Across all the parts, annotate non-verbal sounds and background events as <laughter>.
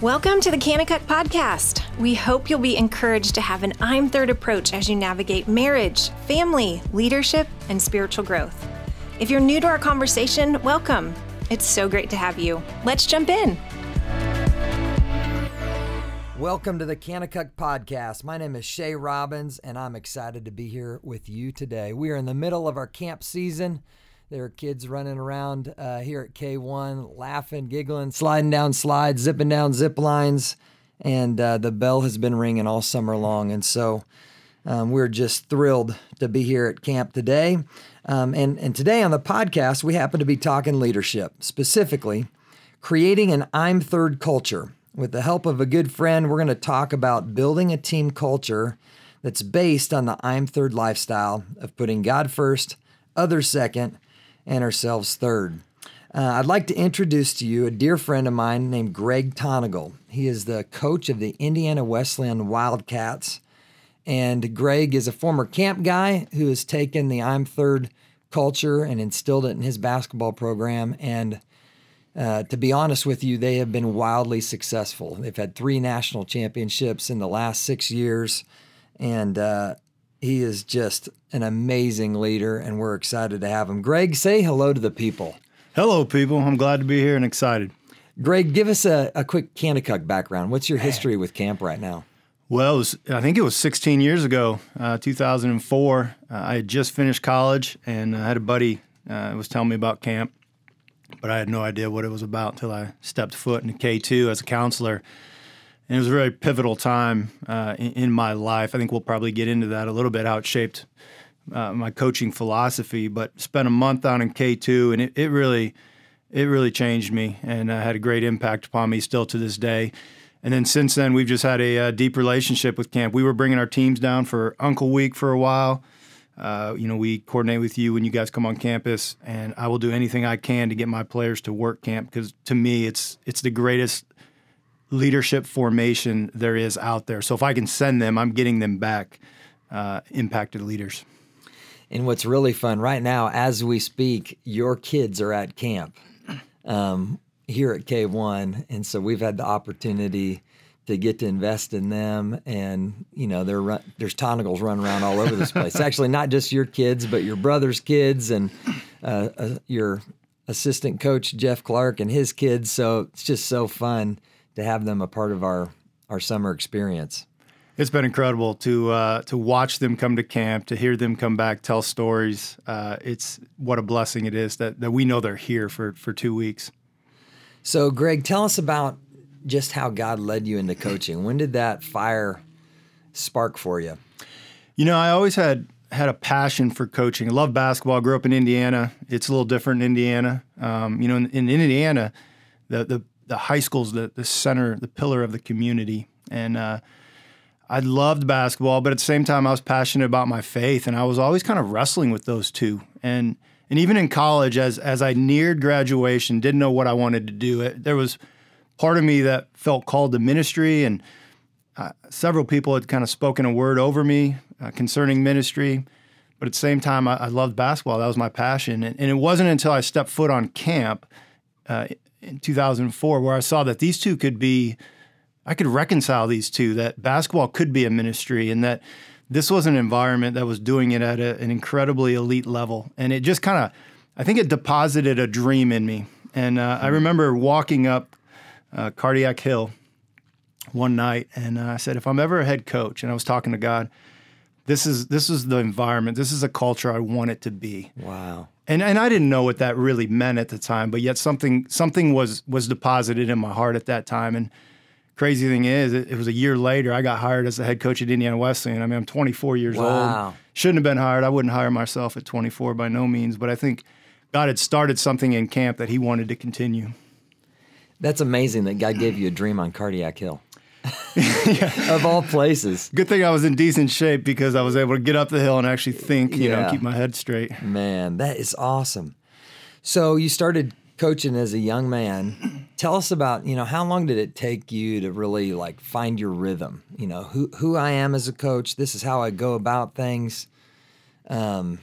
Welcome to the Kanakuk Podcast. We hope you'll be encouraged to have an I'm Third approach as you navigate marriage, family, leadership, and spiritual growth. If you're new to our conversation, welcome. It's so great to have you. Let's jump in. Welcome to the Kanakuk Podcast. My name is Shay Robbins, and I'm excited to be here with you today. We are in the middle of our camp season. There are kids running around uh, here at K1, laughing, giggling, sliding down slides, zipping down zip lines, and uh, the bell has been ringing all summer long. And so um, we're just thrilled to be here at camp today. Um, and, and today on the podcast, we happen to be talking leadership, specifically creating an I'm third culture. With the help of a good friend, we're going to talk about building a team culture that's based on the I'm third lifestyle of putting God first, others second, and ourselves third. Uh, I'd like to introduce to you a dear friend of mine named Greg Tonagel. He is the coach of the Indiana Wesleyan Wildcats. And Greg is a former camp guy who has taken the I'm Third culture and instilled it in his basketball program. And uh, to be honest with you, they have been wildly successful. They've had three national championships in the last six years. And uh, he is just an amazing leader, and we're excited to have him. Greg, say hello to the people. Hello, people. I'm glad to be here and excited. Greg, give us a, a quick Kanakuk background. What's your history with camp right now? Well, was, I think it was 16 years ago, uh, 2004. Uh, I had just finished college, and I had a buddy uh, was telling me about camp, but I had no idea what it was about until I stepped foot in K2 as a counselor. And it was a very pivotal time uh, in, in, my life. I think we'll probably get into that a little bit, how it shaped uh, my coaching philosophy. But spent a month down in K2, and it, it really, it really changed me, and uh, had a great impact upon me still to this day. And then since then, we've just had a, a, uh, deep relationship with camp. We were bringing our teams down for Uncle Week for a while. Uh, you know, we coordinate with you when you guys come on campus, and I will do anything I can to get my players to work camp because to me, it's it's the greatest leadership formation there is out there. So if I can send them, I'm getting them back uh, impacted leaders. And what's really fun right now, as we speak, your kids are at camp um, here at K1, and so we've had the opportunity to get to invest in them. And you know, run, there's Tonagels running around all over this place. <laughs> Actually, not just your kids, but your brother's kids and uh, uh, your assistant coach Jeff Clark and his kids. So it's just so fun to have them a part of our our summer experience. It's been incredible to uh, to watch them come to camp, to hear them come back, tell stories. Uh, it's what a blessing it is that that we know they're here for for two weeks. So, Greg, tell us about just how God led you into coaching. When did that fire spark for you? You know, I always had had a passion for coaching. I love basketball. I grew up in Indiana. It's a little different in Indiana. Um, you know, in, in Indiana, the the the high school's the the center, the pillar of the community, and uh, I loved basketball, but at the same time, I was passionate about my faith, and I was always kind of wrestling with those two. And and even in college, as as I neared graduation, didn't know what I wanted to do. It, there was part of me that felt called to ministry, and uh, several people had kind of spoken a word over me uh, concerning ministry. But at the same time, I, I, loved basketball. That was my passion, and, and, it wasn't until I stepped foot on camp uh, in 2004 where I saw that these two could be, I could reconcile these two, that basketball could be a ministry and that this was an environment that was doing it at a, an incredibly elite level. And it just kind of, I think it deposited a dream in me. And uh, I mm-hmm. remember walking up uh, Cardiac Hill one night and uh, I said, if I'm ever a head coach, and I was talking to God, this is this is the environment, this is a culture I want it to be. Wow and and I didn't know what that really meant at the time, but yet something something was was deposited in my heart at that time. And crazy thing is, it, it was a year later I got hired as the head coach at Indiana Wesleyan. I mean, I'm 24 years wow. old. Shouldn't have been hired. I wouldn't hire myself at 24 by no means. But I think God had started something in camp that He wanted to continue. That's amazing that God gave you a dream on Cardiac Hill. <laughs> yeah. of all places. Good thing I was in decent shape because I was able to get up the hill and actually think, you yeah. know, keep my head straight. Man, that is awesome. So you started coaching as a young man. Tell us about, you know, how long did it take you to really like find your rhythm? You know, who who I am as a coach, this is how I go about things. Um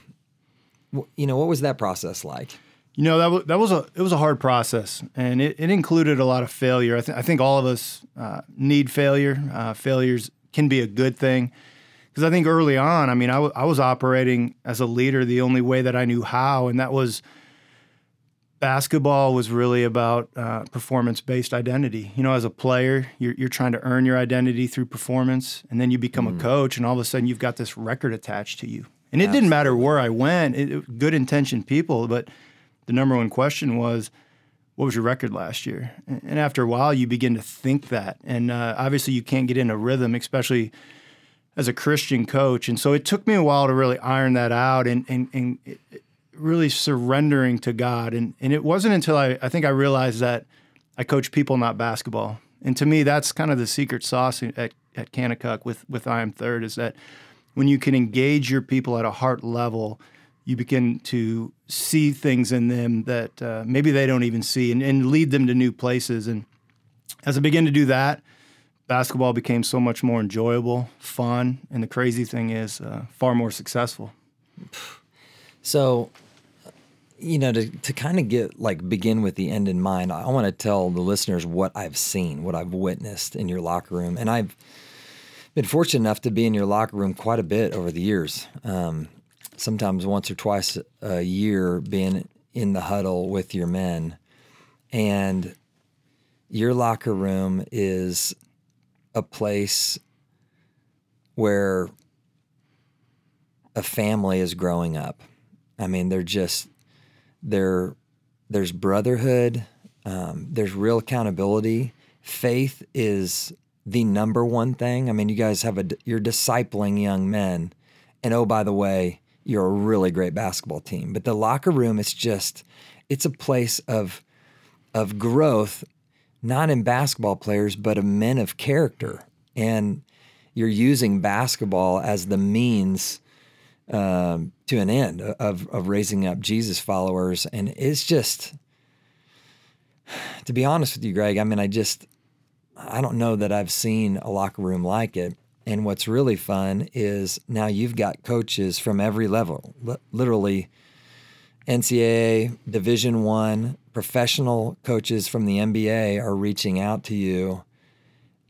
you know, what was that process like? You know that was, that was a it was a hard process, and it, it included a lot of failure. I, th- I think all of us uh, need failure. Uh, failures can be a good thing because I think early on, I mean, I, w- I was operating as a leader the only way that I knew how, and that was basketball was really about uh, performance based identity. You know, as a player, you're, you're trying to earn your identity through performance, and then you become mm. a coach, and all of a sudden you've got this record attached to you. And it Absolutely. didn't matter where I went, it, it, good intentioned people, but the number one question was, what was your record last year? And after a while, you begin to think that. And uh, obviously, you can't get in a rhythm, especially as a Christian coach. And so it took me a while to really iron that out and, and, and really surrendering to God. And, and it wasn't until I, I think I realized that I coach people, not basketball. And to me, that's kind of the secret sauce at, at Kanakuk with, with I Am Third is that when you can engage your people at a heart level – you begin to see things in them that uh, maybe they don't even see and, and, lead them to new places. And as I began to do that, basketball became so much more enjoyable, fun, and the crazy thing is uh, far more successful. So, you know, to, to kind of get like begin with the end in mind, I want to tell the listeners what I've seen, what I've witnessed in your locker room. And I've been fortunate enough to be in your locker room quite a bit over the years. Um, sometimes once or twice a year being in the huddle with your men and your locker room is a place where a family is growing up. I mean, they're just there. There's brotherhood. Um, there's real accountability. Faith is the number one thing. I mean, you guys have a you're discipling young men, and oh by the way, you're a really great basketball team. But the locker room is just it's a place of of growth, not in basketball players, but of men of character. And you're using basketball as the means um, to an end of of raising up Jesus followers. And it's just to be honest with you, Greg, I mean, I just I don't know that I've seen a locker room like it. And what's really fun is now you've got coaches from every level, literally NCAA, Division One, professional coaches from the NBA are reaching out to you,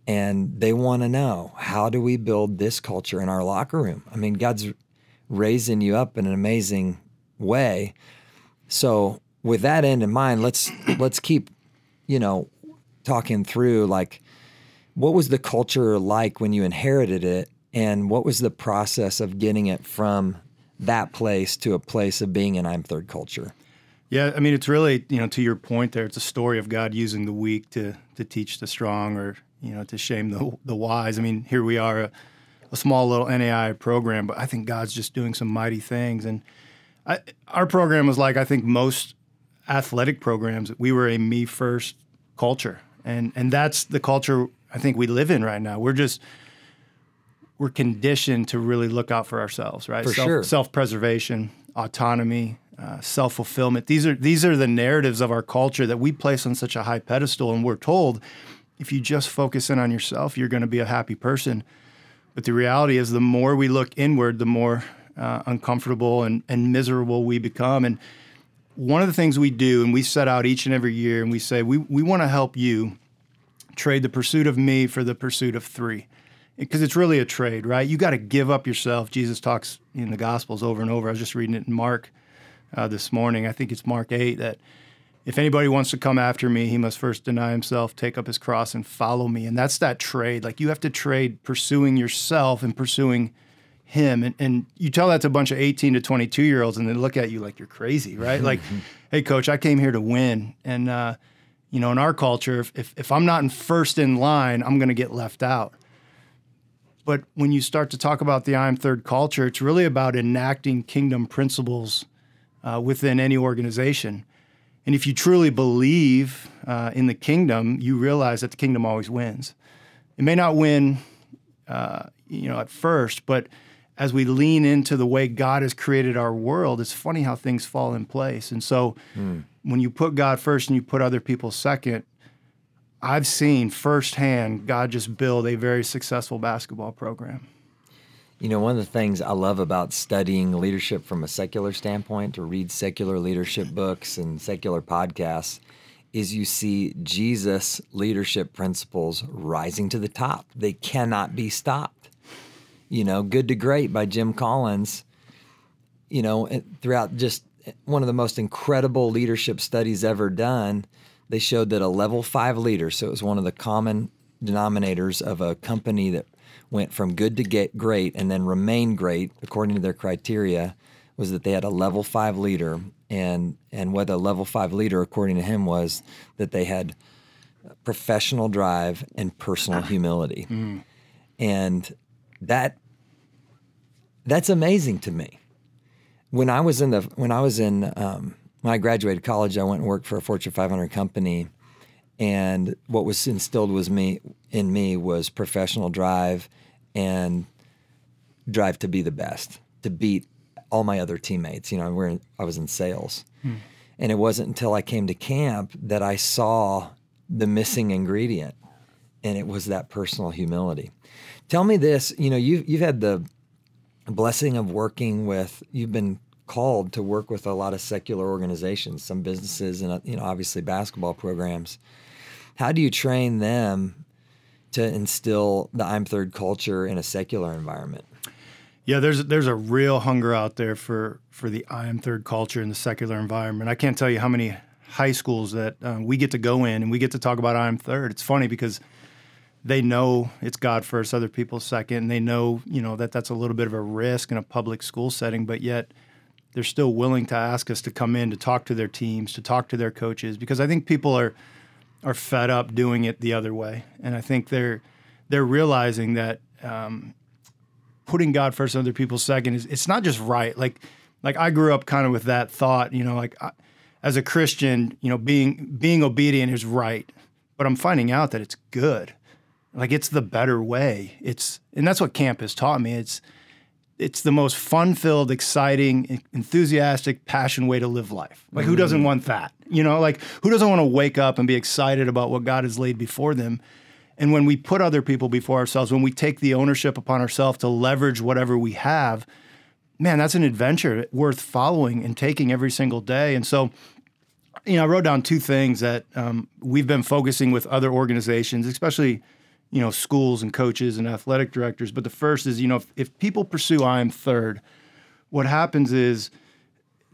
and they want to know how do we build this culture in our locker room. I mean, God's raising you up in an amazing way. So, with that end in mind, let's let's keep, you know, talking through like what was the culture like when you inherited it? And what was the process of getting it from that place to a place of being an I'm Third culture? Yeah, I mean, it's really, you know, to your point there, it's a story of God using the weak to, to teach the strong or, you know, to shame the, the wise. I mean, here we are, a, a small little NAIA program, but I think God's just doing some mighty things. And I, our program was like, I think most athletic programs, we were a me first culture. And, and that's the culture I think we live in right now. We're just we're conditioned to really look out for ourselves, right? For Self, sure. Self-preservation, autonomy, uh, self-fulfillment. These are these are the narratives of our culture that we place on such a high pedestal, and we're told if you just focus in on yourself, you're going to be a happy person. But the reality is, the more we look inward, the more uh, uncomfortable and, and miserable we become. And one of the things we do, and we set out each and every year, and we say we we want to help you trade the pursuit of me for the pursuit of three. Because it's really a trade, right? You got to give up yourself. Jesus talks in the Gospels over and over. I was just reading it in Mark uh, this morning. I think it's Mark 8 that if anybody wants to come after me, he must first deny himself, take up his cross, and follow me. And that's that trade. Like you have to trade pursuing yourself and pursuing him. And, and you tell that to a bunch of 18 to 22 year olds, and they look at you like you're crazy, right? like, <laughs> hey, coach, I came here to win. And, uh, you know, in our culture, if, if I'm not in first in line, I'm going to get left out. But when you start to talk about the I'm third culture, it's really about enacting kingdom principles uh, within any organization. And if you truly believe uh, in the kingdom, you realize that the kingdom always wins. It may not win, uh, you know, at first, but as we lean into the way God has created our world, it's funny how things fall in place. And so mm. when you put God first and you put other people second, I've seen firsthand God just build a very successful basketball program. You know, one of the things I love about studying leadership from a secular standpoint, to read secular leadership books and secular podcasts, is you see Jesus' leadership principles rising to the top. They cannot be stopped. You know, Good to Great by Jim Collins, you know, throughout just one of the most incredible leadership studies ever done, they showed that a level five leader, so it was one of the common denominators of a company that went from good to get great and then remained great according to their criteria was that they had a level five leader. And and what a level five leader according to him was that they had professional drive and personal humility. Mm. and that that's amazing to me when i was in the when i was in um, when i graduated college i went and worked for a fortune 500 company and what was instilled was me in me was professional drive and drive to be the best, to beat all my other teammates. You know, we're in, I was in sales, hmm. and it wasn't until I came to camp that I saw the missing ingredient, and it was that personal humility. Tell me this. You know, you've you've had the blessing of working with. You've been called to work with a lot of secular organizations, some businesses, and you know, obviously basketball programs. How do you train them to instill the I'm third culture in a secular environment? Yeah, there's there's a real hunger out there for for the I am third culture in the secular environment. I can't tell you how many high schools that um, we get to go in and we get to talk about I am third. It's funny because they know it's God first, other people second, and they know you know that that's a little bit of a risk in a public school setting, but yet they're still willing to ask us to come in to talk to their teams, to talk to their coaches, because I think people are are fed up doing it the other way, and I think they're they're realizing that um, putting God first and other people second is it's not just right. Like like I grew up kind of with that thought, you know, like I, as a Christian, you know, being being obedient is right, but I'm finding out that it's good. Like it's the better way. It's and that's what camp has taught me. It's it's the most fun-filled, exciting, enthusiastic, passion way to live life. Like mm-hmm. who doesn't want that? You know, like who doesn't want to wake up and be excited about what God has laid before them? And when we put other people before ourselves, when we take the ownership upon ourselves to leverage whatever we have, man, that's an adventure worth following and taking every single day. And so, you know, I wrote down two things that um, we've been focusing with other organizations, especially you know, schools and coaches and athletic directors. But the first is, you know, if, if people pursue I am third, what happens is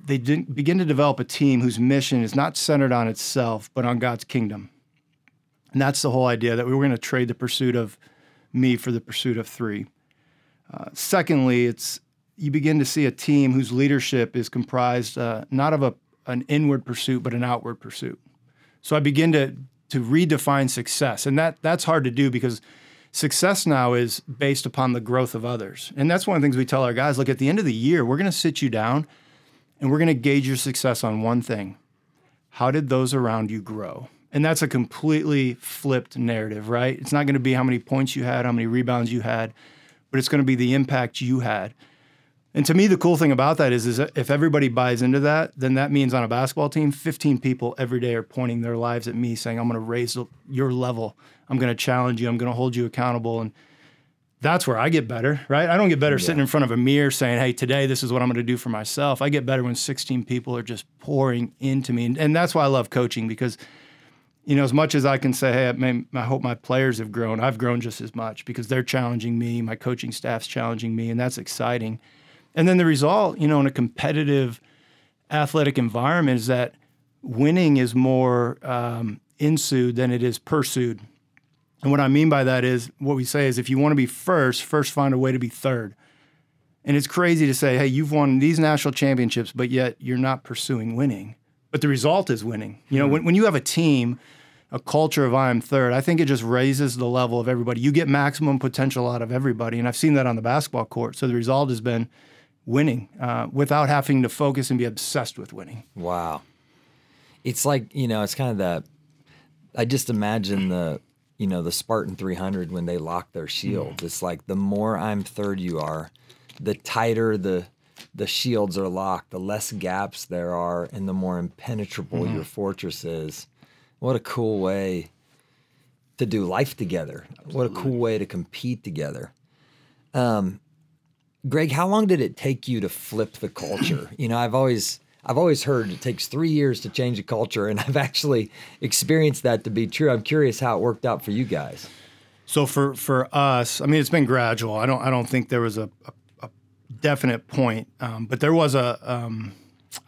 they begin to develop a team whose mission is not centered on itself, but on God's kingdom. And that's the whole idea that we were going to trade the pursuit of me for the pursuit of three. Uh, secondly, it's you begin to see a team whose leadership is comprised uh, not of a, an inward pursuit, but an outward pursuit. So I begin to to redefine success. And that that's hard to do because success now is based upon the growth of others. And that's one of the things we tell our guys, look at the end of the year, we're going to sit you down and we're going to gauge your success on one thing. How did those around you grow? And that's a completely flipped narrative, right? It's not going to be how many points you had, how many rebounds you had, but it's going to be the impact you had. And to me, the cool thing about that is, is if everybody buys into that, then that means on a basketball team, 15 people every day are pointing their lives at me, saying, "I'm going to raise your level. I'm going to challenge you. I'm going to hold you accountable." And that's where I get better, right? I don't get better yeah. sitting in front of a mirror saying, "Hey, today this is what I'm going to do for myself." I get better when 16 people are just pouring into me, and, and that's why I love coaching because, you know, as much as I can say, "Hey, I, may, I hope my players have grown," I've grown just as much because they're challenging me. My coaching staff's challenging me, and that's exciting. And then the result, you know, in a competitive athletic environment is that winning is more um, ensued than it is pursued. And what I mean by that is what we say is if you want to be first, first find a way to be third. And it's crazy to say, hey, you've won these national championships, but yet you're not pursuing winning. But the result is winning. You know, mm-hmm. when, when you have a team, a culture of I am third, I think it just raises the level of everybody. You get maximum potential out of everybody. And I've seen that on the basketball court. So the result has been winning uh, without having to focus and be obsessed with winning. Wow. It's like, you know, it's kind of that. I just imagine the, you know, the Spartan 300 when they lock their shield. Mm. It's like the more I'm third you are, the tighter the the shields are locked, the less gaps there are, and the more impenetrable mm-hmm. your fortress is. What a cool way to do life together. Absolutely. What a cool way to compete together. Um, Greg, how long did it take you to flip the culture? you know, I've always I've always heard it takes three years to change a culture, and <laughs> I've actually experienced that to be true. I'm curious how it worked out for you guys. So for for us, I mean, it's been gradual. I don't I don't think there was a, a, a definite point, um, but there was a um,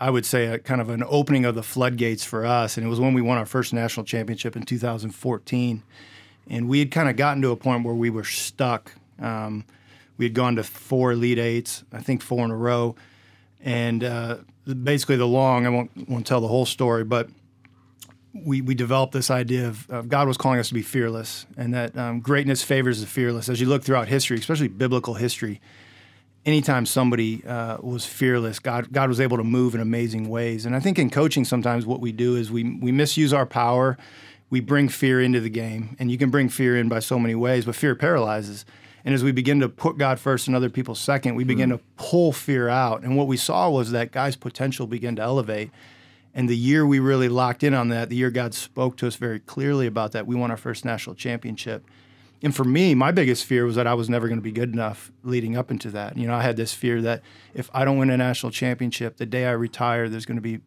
I would say a kind of an opening of the floodgates for us, and it was when we won our first national championship in 2014, and we had kind of gotten to a point where we were stuck. Um, we had gone to four Elite Eights, I think four in a row, and uh, basically the long. I won't won't tell the whole story, but we we developed this idea of, of God was calling us to be fearless, and that um, greatness favors the fearless. As you look throughout history, especially biblical history, anytime somebody uh, was fearless, God God was able to move in amazing ways. And I think in coaching, sometimes what we do is we we misuse our power. We bring fear into the game, and you can bring fear in by so many ways, but fear paralyzes. And as we begin to put God first and other people second, we begin mm. to pull fear out. And what we saw was that guys' potential began to elevate. And the year we really locked in on that, the year God spoke to us very clearly about that, we won our first national championship. And for me, my biggest fear was that I was never going to be good enough leading up into that. You know, I had this fear that if I don't win a national championship, the day I retire, there's going to be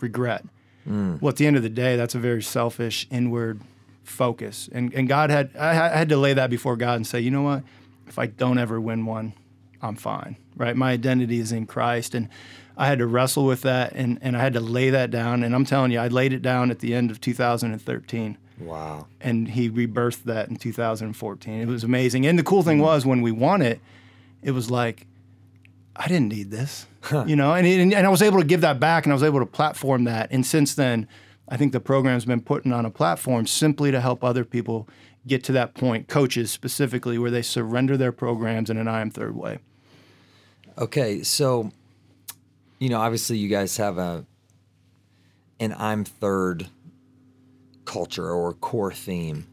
regret. Mm. Well, at the end of the day, that's a very selfish, inward focus. And and God had I had to lay that before God and say, you know what? If I don't ever win one, I'm fine, right? My identity is in Christ. And I had to wrestle with that and, and I had to lay that down. And I'm telling you, I laid it down at the end of 2013. Wow. And he rebirthed that in 2014. It was amazing. And the cool thing was when we won it, it was like, I didn't need this, you know, and, and, and I was able to give that back and I was able to platform that. And since then, I think the program's been putting on a platform simply to help other people get to that point, coaches specifically, where they surrender their programs in an I am third way. Okay, so you know, obviously you guys have a an I'm third culture or core theme.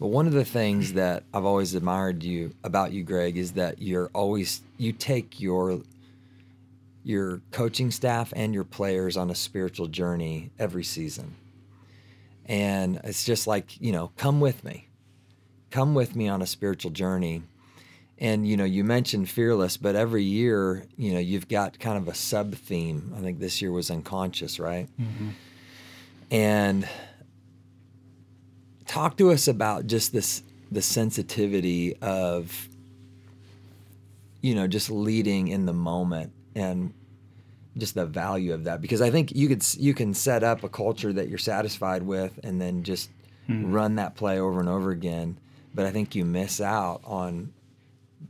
But one of the things that I've always admired you about you, Greg, is that you're always you take your your coaching staff and your players on a spiritual journey every season. And it's just like, you know, come with me come with me on a spiritual journey. And you know you mentioned fearless but every year you know you've got kind of a sub theme. I think this year was unconscious right? Mm-hmm. and talk to us about just this the sensitivity of you know just leading in the moment and just the value of that. Because i think you could you can set up a culture that you're satisfied with and then just mm. run that play over and over again but I think you miss out on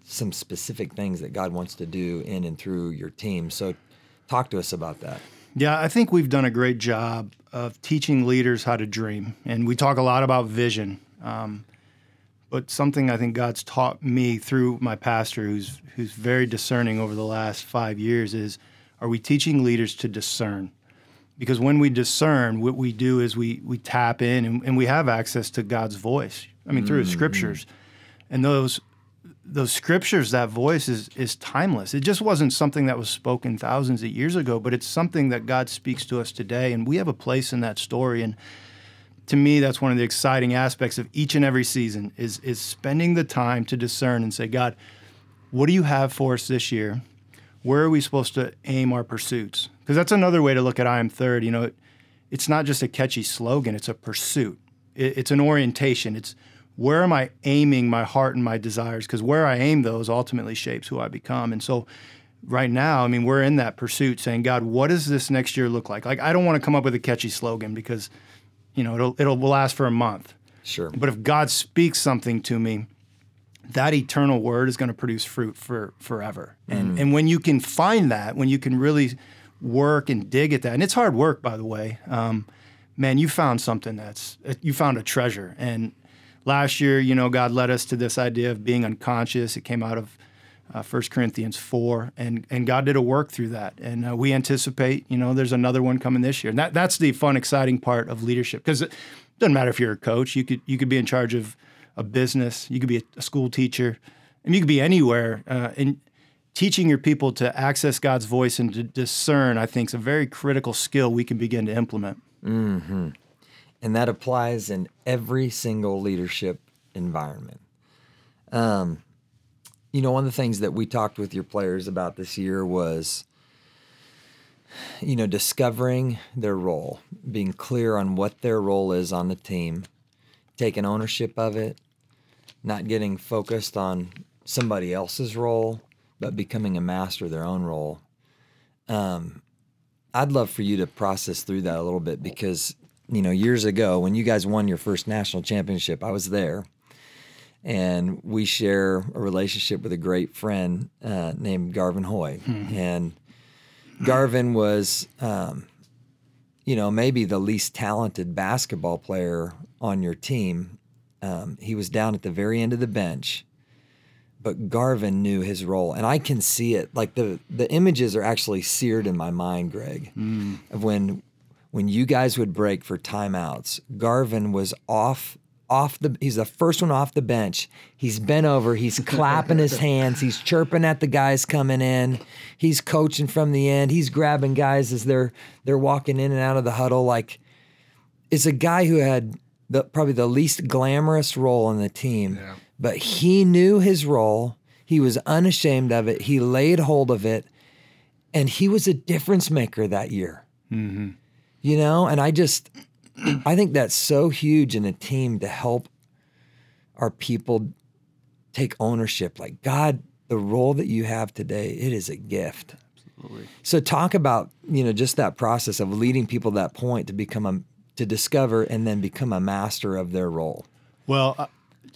some specific things that God wants to do in and through your team. So, talk to us about that. Yeah, I think we've done a great job of teaching leaders how to dream, and we talk a lot about vision. Um, but something I think God's taught me through my pastor, who's who's very discerning over the last five years, is are we teaching leaders to discern? Because when we discern, what we do is we we tap in and, and we have access to God's voice. I mean, through mm-hmm. scriptures, and those those scriptures, that voice is is timeless. It just wasn't something that was spoken thousands of years ago, but it's something that God speaks to us today, and we have a place in that story. And to me, that's one of the exciting aspects of each and every season is is spending the time to discern and say, God, what do you have for us this year? Where are we supposed to aim our pursuits? Because that's another way to look at I am third. You know, it, it's not just a catchy slogan; it's a pursuit. It, it's an orientation. It's where am I aiming my heart and my desires? Because where I aim those ultimately shapes who I become. And so right now, I mean, we're in that pursuit saying, God, what does this next year look like? Like, I don't want to come up with a catchy slogan because, you know, it'll, it'll last for a month. Sure. But if God speaks something to me, that eternal word is going to produce fruit for forever. Mm. And, and when you can find that, when you can really work and dig at that, and it's hard work, by the way, um, man, you found something that's, you found a treasure. And, last year, you know, God led us to this idea of being unconscious. It came out of uh, 1 Corinthians 4, and, and God did a work through that. And uh, we anticipate, you know, there's another one coming this year. And that, that's the fun, exciting part of leadership because it doesn't matter if you're a coach, you could, you could be in charge of a business, you could be a, a school teacher, and you could be anywhere. Uh, and teaching your people to access God's voice and to discern, I think, is a very critical skill we can begin to implement. Mm-hmm. And that applies in every single leadership environment. Um, you know, one of the things that we talked with your players about this year was, you know, discovering their role, being clear on what their role is on the team, taking ownership of it, not getting focused on somebody else's role, but becoming a master of their own role. Um, I'd love for you to process through that a little bit because, you know, years ago when you guys won your first national championship, I was there. And we share a relationship with a great friend uh, named Garvin Hoy. Mm-hmm. And Garvin was, um, you know, maybe the least talented basketball player on your team. Um, he was down at the very end of the bench but Garvin knew his role, and I can see it. Like the the images are actually seared in my mind, Greg, mm. of when when you guys would break for timeouts. Garvin was off off the he's the first one off the bench. He's bent over, he's <laughs> clapping his hands, he's chirping at the guys coming in. He's coaching from the end. He's grabbing guys as they're they're walking in and out of the huddle like it's a guy who had the probably the least glamorous role on the team. Yeah but he knew his role. He was unashamed of it. He laid hold of it. And he was a difference maker that year. Mm-hmm. You know, and I just, I think that's so huge in a team to help our people take ownership. Like, God, the role that you have today, it is a gift. Absolutely. So talk about, you know, just that process of leading people to that point to become a, to discover and then become a master of their role. Well,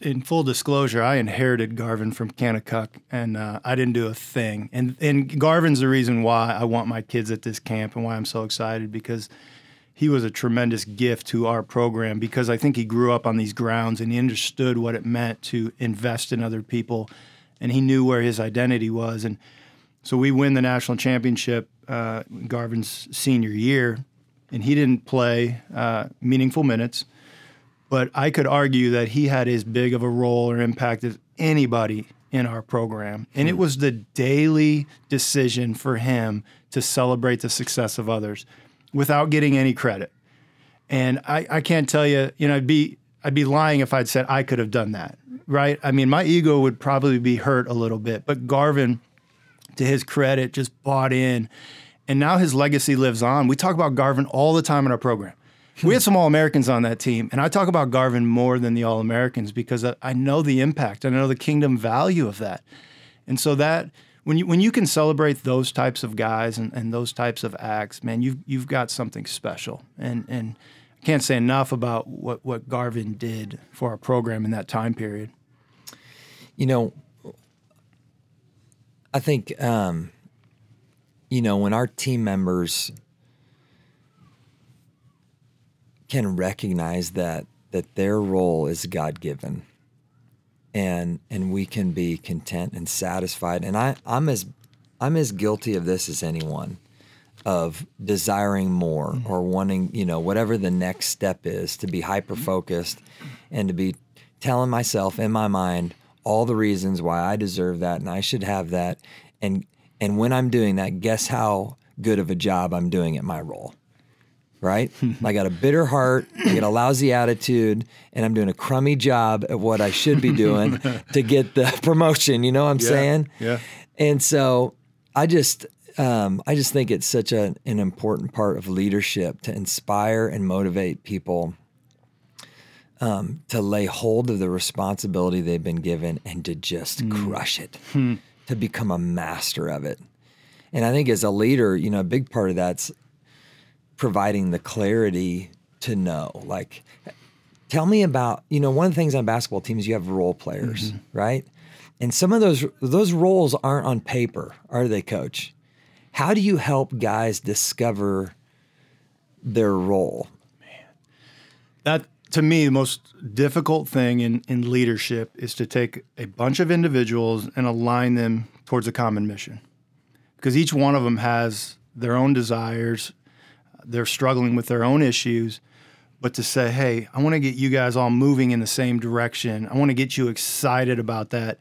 in full disclosure, I inherited Garvin from Kanakuk, and uh, I didn't do a thing. And and Garvin's the reason why I want my kids at this camp and why I'm so excited because he was a tremendous gift to our program because I think he grew up on these grounds and he understood what it meant to invest in other people, and he knew where his identity was. And so we win the national championship uh, Garvin's senior year, and he didn't play uh, meaningful minutes but I could argue that he had as big of a role or impact as anybody in our program. And it hmm. was the daily decision for him to celebrate the success of others without getting any credit. And I, I can't tell you, you know, I'd be I'd be lying if I'd said I could have done that. Right? I mean, my ego would probably be hurt a little bit, but Garvin, to his credit, just bought in. And now his legacy lives on. We talk about Garvin all the time in our program we had hmm. some All Americans on that team, and I talk about Garvin more than the All Americans because I, know the impact, I know the kingdom value of that, and so that when you when you can celebrate those types of guys and, and those types of acts, man, you've you've got something special, and and I can't say enough about what what Garvin did for our program in that time period. You know, I think um, you know when our team members can recognize that that their role is God given, and and we can be content and satisfied. And I I'm as I'm as guilty of this as anyone, of desiring more mm-hmm. or wanting you know whatever the next step is to be hyper focused, and to be telling myself in my mind all the reasons why I deserve that and I should have that, and and when I'm doing that, guess how good of a job I'm doing at my role right? I got a bitter heart, I got a lousy attitude, and I'm doing a crummy job at what I should be doing <laughs> to get the promotion. You know what I'm yeah, saying? Yeah. And so I just um, I just think it's such a, an important part of leadership to inspire and motivate people um, to lay hold of the responsibility they've been given and to just mm. crush it, hmm. to become a master of it. And I think as a leader, you know, a big part of that's providing the clarity to know. Like, tell me about you know one of the things on basketball teams you have role players, mm-hmm. right? And some of those those roles aren't on paper, are they, Coach? How do you help guys discover their role? Man, that to me the most difficult thing in in leadership is to take a bunch of individuals and align them towards a common mission, because each one of them has their own desires they're struggling with their own issues, but to say, hey, I want to get you guys all moving in the same direction. I want to get you excited about that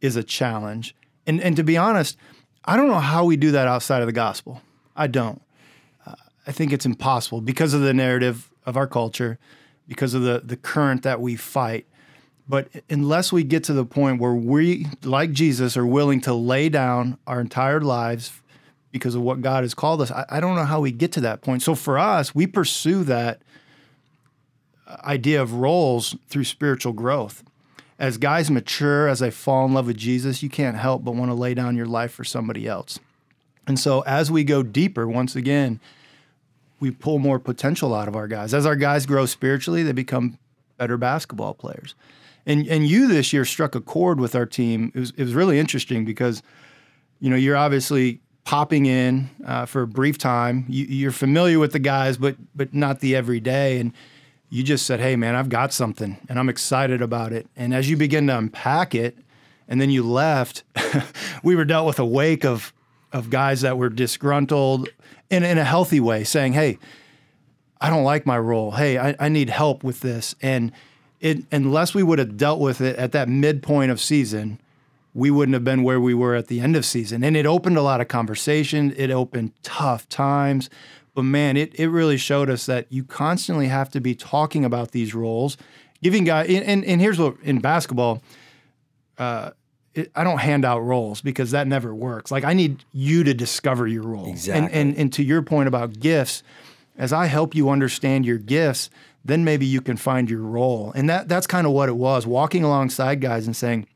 is a challenge. And and to be honest, I don't know how we do that outside of the gospel. I don't. Uh, I think it's impossible because of the narrative of our culture, because of the the current that we fight. But unless we get to the point where we, like Jesus, are willing to lay down our entire lives because of what God has called us, I, I don't know how we get to that point. So for us, we pursue that idea of roles through spiritual growth. As guys mature, as they fall in love with Jesus, you can't help but want to lay down your life for somebody else. And so as we go deeper, once again, we pull more potential out of our guys. As our guys grow spiritually, they become better basketball players. And and you this year struck a chord with our team. It was it was really interesting because, you know, you're obviously popping in uh, for a brief time. You, are familiar with the guys, but but not the everyday. And you just said, "Hey, man, I've got something, and I'm excited about it." And as you begin to unpack it, and then you left, <laughs> we were dealt with a wake of of guys that were disgruntled in in a healthy way, saying, "Hey, I don't like my role. Hey, I, I need help with this." And it, unless we would have dealt with it at that midpoint of season, we wouldn't have been where we were at the end of season. And it opened a lot of conversation. It opened tough times. But man, it, it really showed us that you constantly have to be talking about these roles, giving guys. And, and here's what in basketball, uh, it, I don't hand out roles because that never works. Like I need you to discover your role. Exactly. And, and, and to your point about gifts, as I help you understand your gifts, then maybe you can find your role. And that that's kind of what it was, walking alongside guys and saying,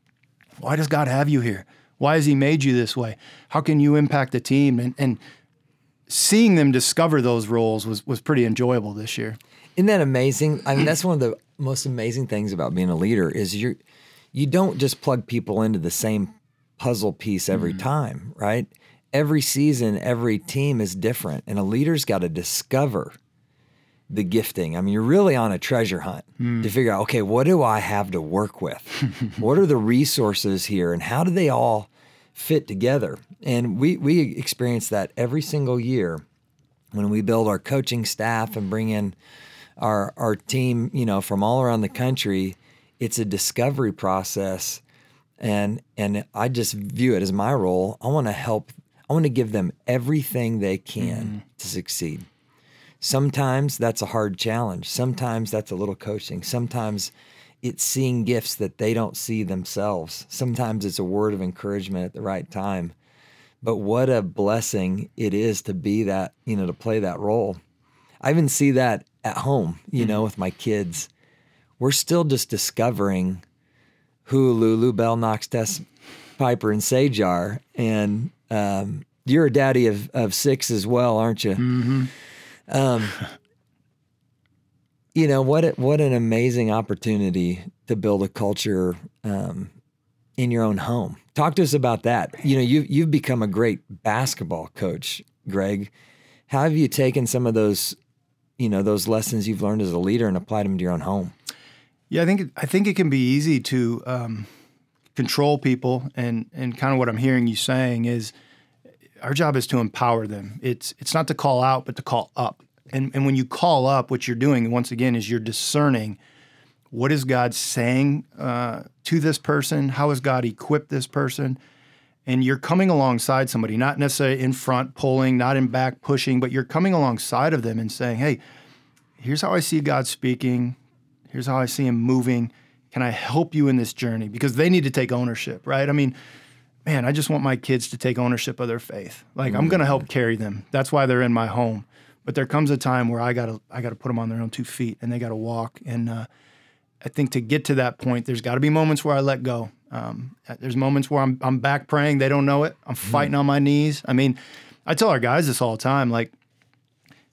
why does God have you here? Why has He made you this way? How can you impact the team? And, and seeing them discover those roles was was pretty enjoyable this year. Isn't that amazing? I mean, that's one of the most amazing things about being a leader is you you don't just plug people into the same puzzle piece every mm time, right? Every season, every team is different, and a leader's got to discover the gifting. I mean, you're really on a treasure hunt mm. to figure out, okay, what do I have to work with? <laughs> what are the resources here, and how do they all fit together. And we we experience that every single year when we build our coaching staff and bring in our our team, you know, from all around the country. It's a discovery process, and and I just view it as my role. I want to help. I want to give them everything they can mm to succeed. Sometimes that's a hard challenge. Sometimes that's a little coaching. Sometimes it's seeing gifts that they don't see themselves. Sometimes it's a word of encouragement at the right time. But what a blessing it is to be that, you know, to play that role. I even see that at home, you know, with my kids. We're still just discovering who Lulu, Bell, Knox, Tess, Piper, and Sage are. And um, you're a daddy of, of six as well, aren't you? Mm-hmm. Um, you know what? What an amazing opportunity to build a culture um, in your own home. Talk to us about that. You know, you you've become a great basketball coach, Greg. How have you taken some of those, you know, those lessons you've learned as a leader and applied them to your own home? Yeah, I think I think it can be easy to um, control people, and and kind of what I'm hearing you saying is, our job is to empower them. It's it's not to call out, but to call up. And, and when you call up, what you're doing, once again, is you're discerning what is God saying uh, to this person? How has God equipped this person? And you're coming alongside somebody, not necessarily in front pulling, not in back pushing, but you're coming alongside of them and saying, hey, here's how I see God speaking. Here's how I see him moving. Can I help you in this journey? Because they need to take ownership, right? I mean, man, I just want my kids to take ownership of their faith. Like, mm-hmm. I'm going to help carry them. That's why they're in my home. But there comes a time where I gotta I gotta put them on their own two feet and they gotta walk. And uh, I think to get to that point, there's got to be moments where I let go. Um, there's moments where I'm I'm back praying. They don't know it. I'm mm-hmm. fighting mm. on my knees. I mean, I tell our guys this all the time. Like,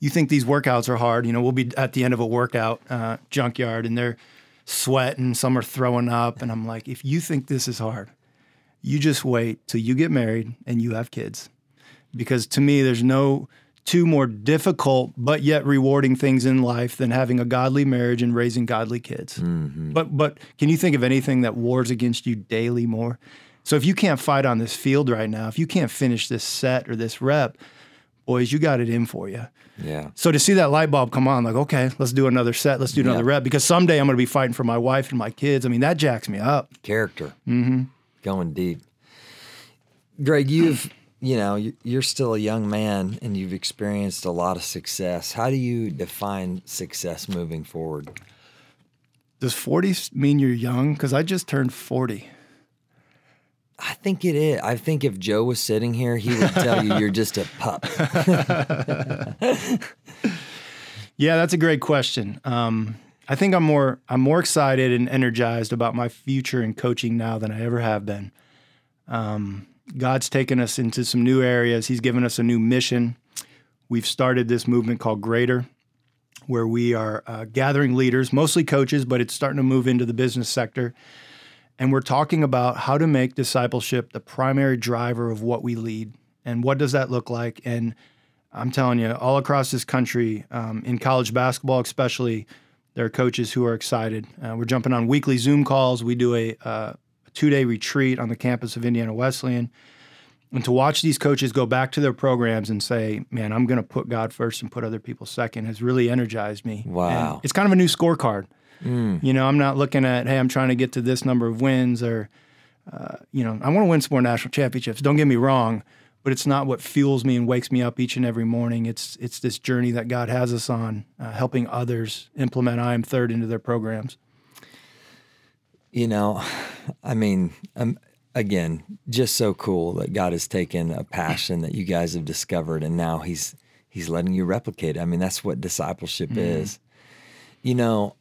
you think these workouts are hard? You know, we'll be at the end of a workout uh, junkyard and they're sweating. Some are throwing up, and I'm like, if you think this is hard, you just wait till you get married and you have kids, because to me, there's no two more difficult but yet rewarding things in life than having a godly marriage and raising godly kids. Mm-hmm. But but can you think of anything that wars against you daily more? So if you can't fight on this field right now, if you can't finish this set or this rep, boys, you got it in for you. Yeah. So to see that light bulb come on, like, okay, let's do another set, let's do another yeah. rep, because someday I'm going to be fighting for my wife and my kids. I mean, that jacks me up. Character. Mm-hmm. Going deep. Greg, you've you know, you're still a young man and you've experienced a lot of success. How do you define success moving forward? Does 40 mean you're young? Because I just turned 40. I think it is. I think if Joe was sitting here, he would tell you you're just a pup. <laughs> yeah, that's a great question. Um, I think I'm more I'm more excited and energized about my future in coaching now than I ever have been. Um, God's taken us into some new areas. He's given us a new mission. We've started this movement called Greater, where we are uh, gathering leaders, mostly coaches, but it's starting to move into the business sector. And we're talking about how to make discipleship the primary driver of what we lead. And what does that look like? And I'm telling you, all across this country, um, in college basketball especially, there are coaches who are excited. Uh, we're jumping on weekly Zoom calls. We do a, uh, a two day retreat on the campus of Indiana Wesleyan. And to watch these coaches go back to their programs and say, man, I'm going to put God first and put other people second has really energized me. Wow. And it's kind of a new scorecard. Mm. You know, I'm not looking at, hey, I'm trying to get to this number of wins or, uh, you know, I want to win some more national championships. Don't get me wrong, but it's not what fuels me and wakes me up each and every morning. It's it's this journey that God has us on, uh, helping others implement I am third into their programs. You know, I mean, um, again, just so cool that God has taken a passion that you guys have discovered and now He's He's letting you replicate it. I mean, that's what discipleship mm. is. You know,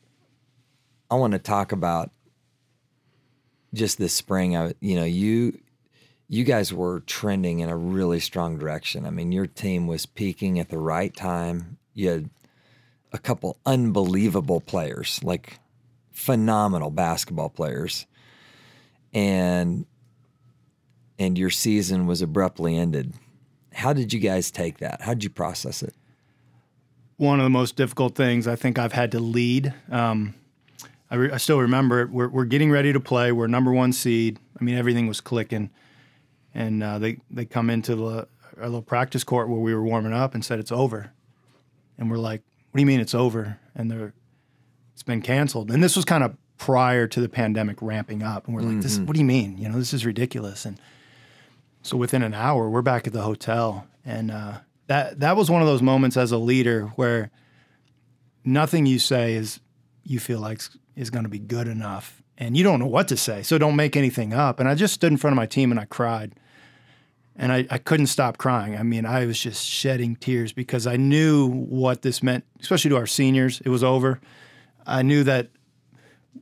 I want to talk about just this spring. I, you know, you you guys were trending in a really strong direction. I mean, your team was peaking at the right time. You had a couple unbelievable players, like phenomenal basketball players, and and your season was abruptly ended. How did you guys take that? How did you process it? One of the most difficult things I think I've had to lead. Um, I, re- I still remember it. We're, we're getting ready to play. We're number one seed. I mean, everything was clicking. And uh, they, they come into the, our little practice court where we were warming up and said, it's over. And we're like, what do you mean it's over? And they're, it's been canceled. And this was kind of prior to the pandemic ramping up. And we're like, mm-hmm. this, what do you mean? You know, this is ridiculous. And so within an hour, we're back at the hotel. And uh, that, that was one of those moments as a leader where nothing you say is, you feel like is going to be good enough. And you don't know what to say, so don't make anything up. And I just stood in front of my team and I cried. And I, I couldn't stop crying. I mean, I was just shedding tears because I knew what this meant, especially to our seniors. It was over. I knew that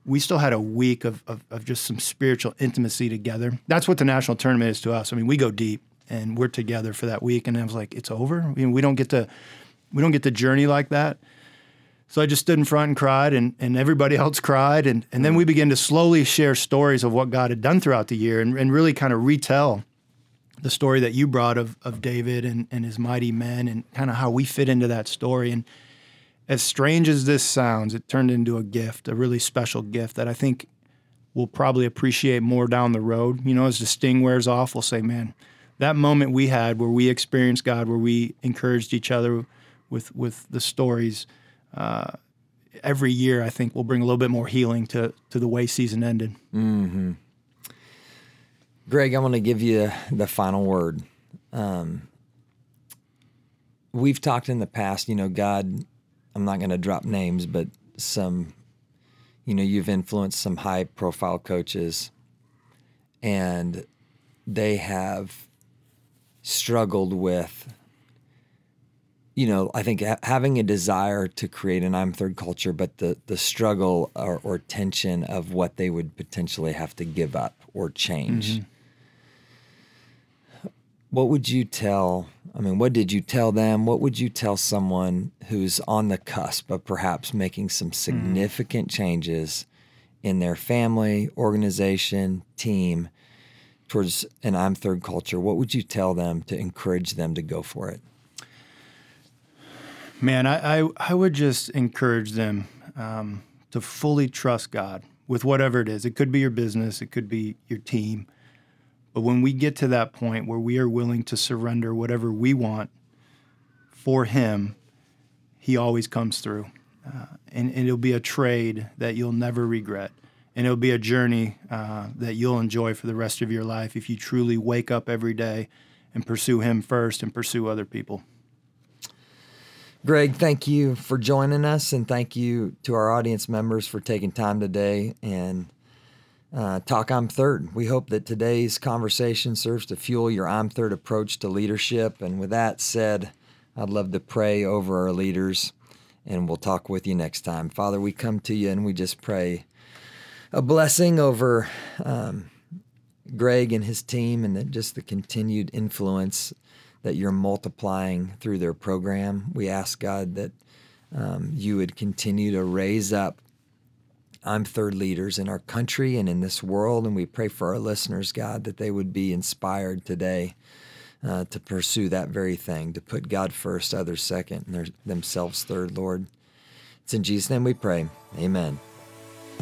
we still had a week of, of, of, just some spiritual intimacy together. That's what the national tournament is to us. I mean, we go deep and we're together for that week. And I was like, it's over. I mean, we don't get to we don't get to journey like that. So I just stood in front and cried, and, and everybody <laughs> else cried. And, and then we began to slowly share stories of what God had done throughout the year and, and really kind of retell the story that you brought of, of David and, and his mighty men and kind of how we fit into that story. And as strange as this sounds, it turned into a gift, a really special gift that I think we'll probably appreciate more down the road. You know, as the sting wears off, we'll say, man, that moment we had where we experienced God, where we encouraged each other with, with the stories – uh, every year, I think will bring a little bit more healing to to the way season ended. Mm-hmm. Greg, I want to give you the final word. Um, we've talked in the past, you know, God. I'm not going to drop names, but some, you know, you've influenced some high profile coaches, and they have struggled with you know, I think ha- having a desire to create an I'm third culture, but the the struggle or, or, tension of what they would potentially have to give up or change. Mm-hmm. What would you tell? I mean, what did you tell them? What would you tell someone who's on the cusp of perhaps making some mm. significant mm-hmm. changes in their family, organization, team towards an I'm third culture? What would you tell them to encourage them to go for it? Man, I, I, I would just encourage them um, to fully trust God with whatever it is. It could be your business, it could be your team. But when we get to that point where we are willing to surrender whatever we want for Him, He always comes through. Uh, and, and, it'll be a trade that you'll never regret. And it'll be a journey uh, that you'll enjoy for the rest of your life if you truly wake up every day and pursue Him first and pursue other people. Greg, thank you for joining us, and thank you to our audience members for taking time today and uh, talk I'm Third. We hope that today's conversation serves to fuel your I'm Third approach to leadership. And with that said, I'd love to pray over our leaders, and we'll talk with you next time. Father, we come to you and we just pray a blessing over um, Greg and his team, and that just the continued influence that you're multiplying through their program. We ask God that um, you would continue to raise up I'm third leaders in our country and in this world. And we pray for our listeners, God, that they would be inspired today uh, to pursue that very thing, to put God first, others second, and their, themselves third, Lord. It's in Jesus' name we pray. Amen.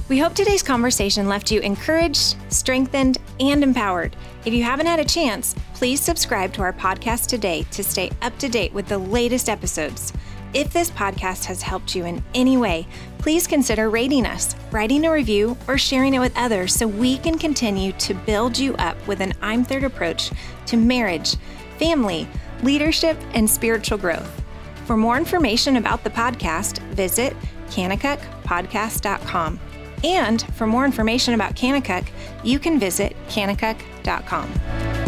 We hope today's conversation left you encouraged, strengthened, and empowered. If you haven't had a chance, please subscribe to our podcast today to stay up to date with the latest episodes. If this podcast has helped you in any way, please consider rating us, writing a review, or sharing it with others so we can continue to build you up with an I'm Third approach to marriage, family, leadership, and spiritual growth. For more information about the podcast, visit kanakukpodcast.com. And for more information about Kanakuk, you can visit kanakuk.com.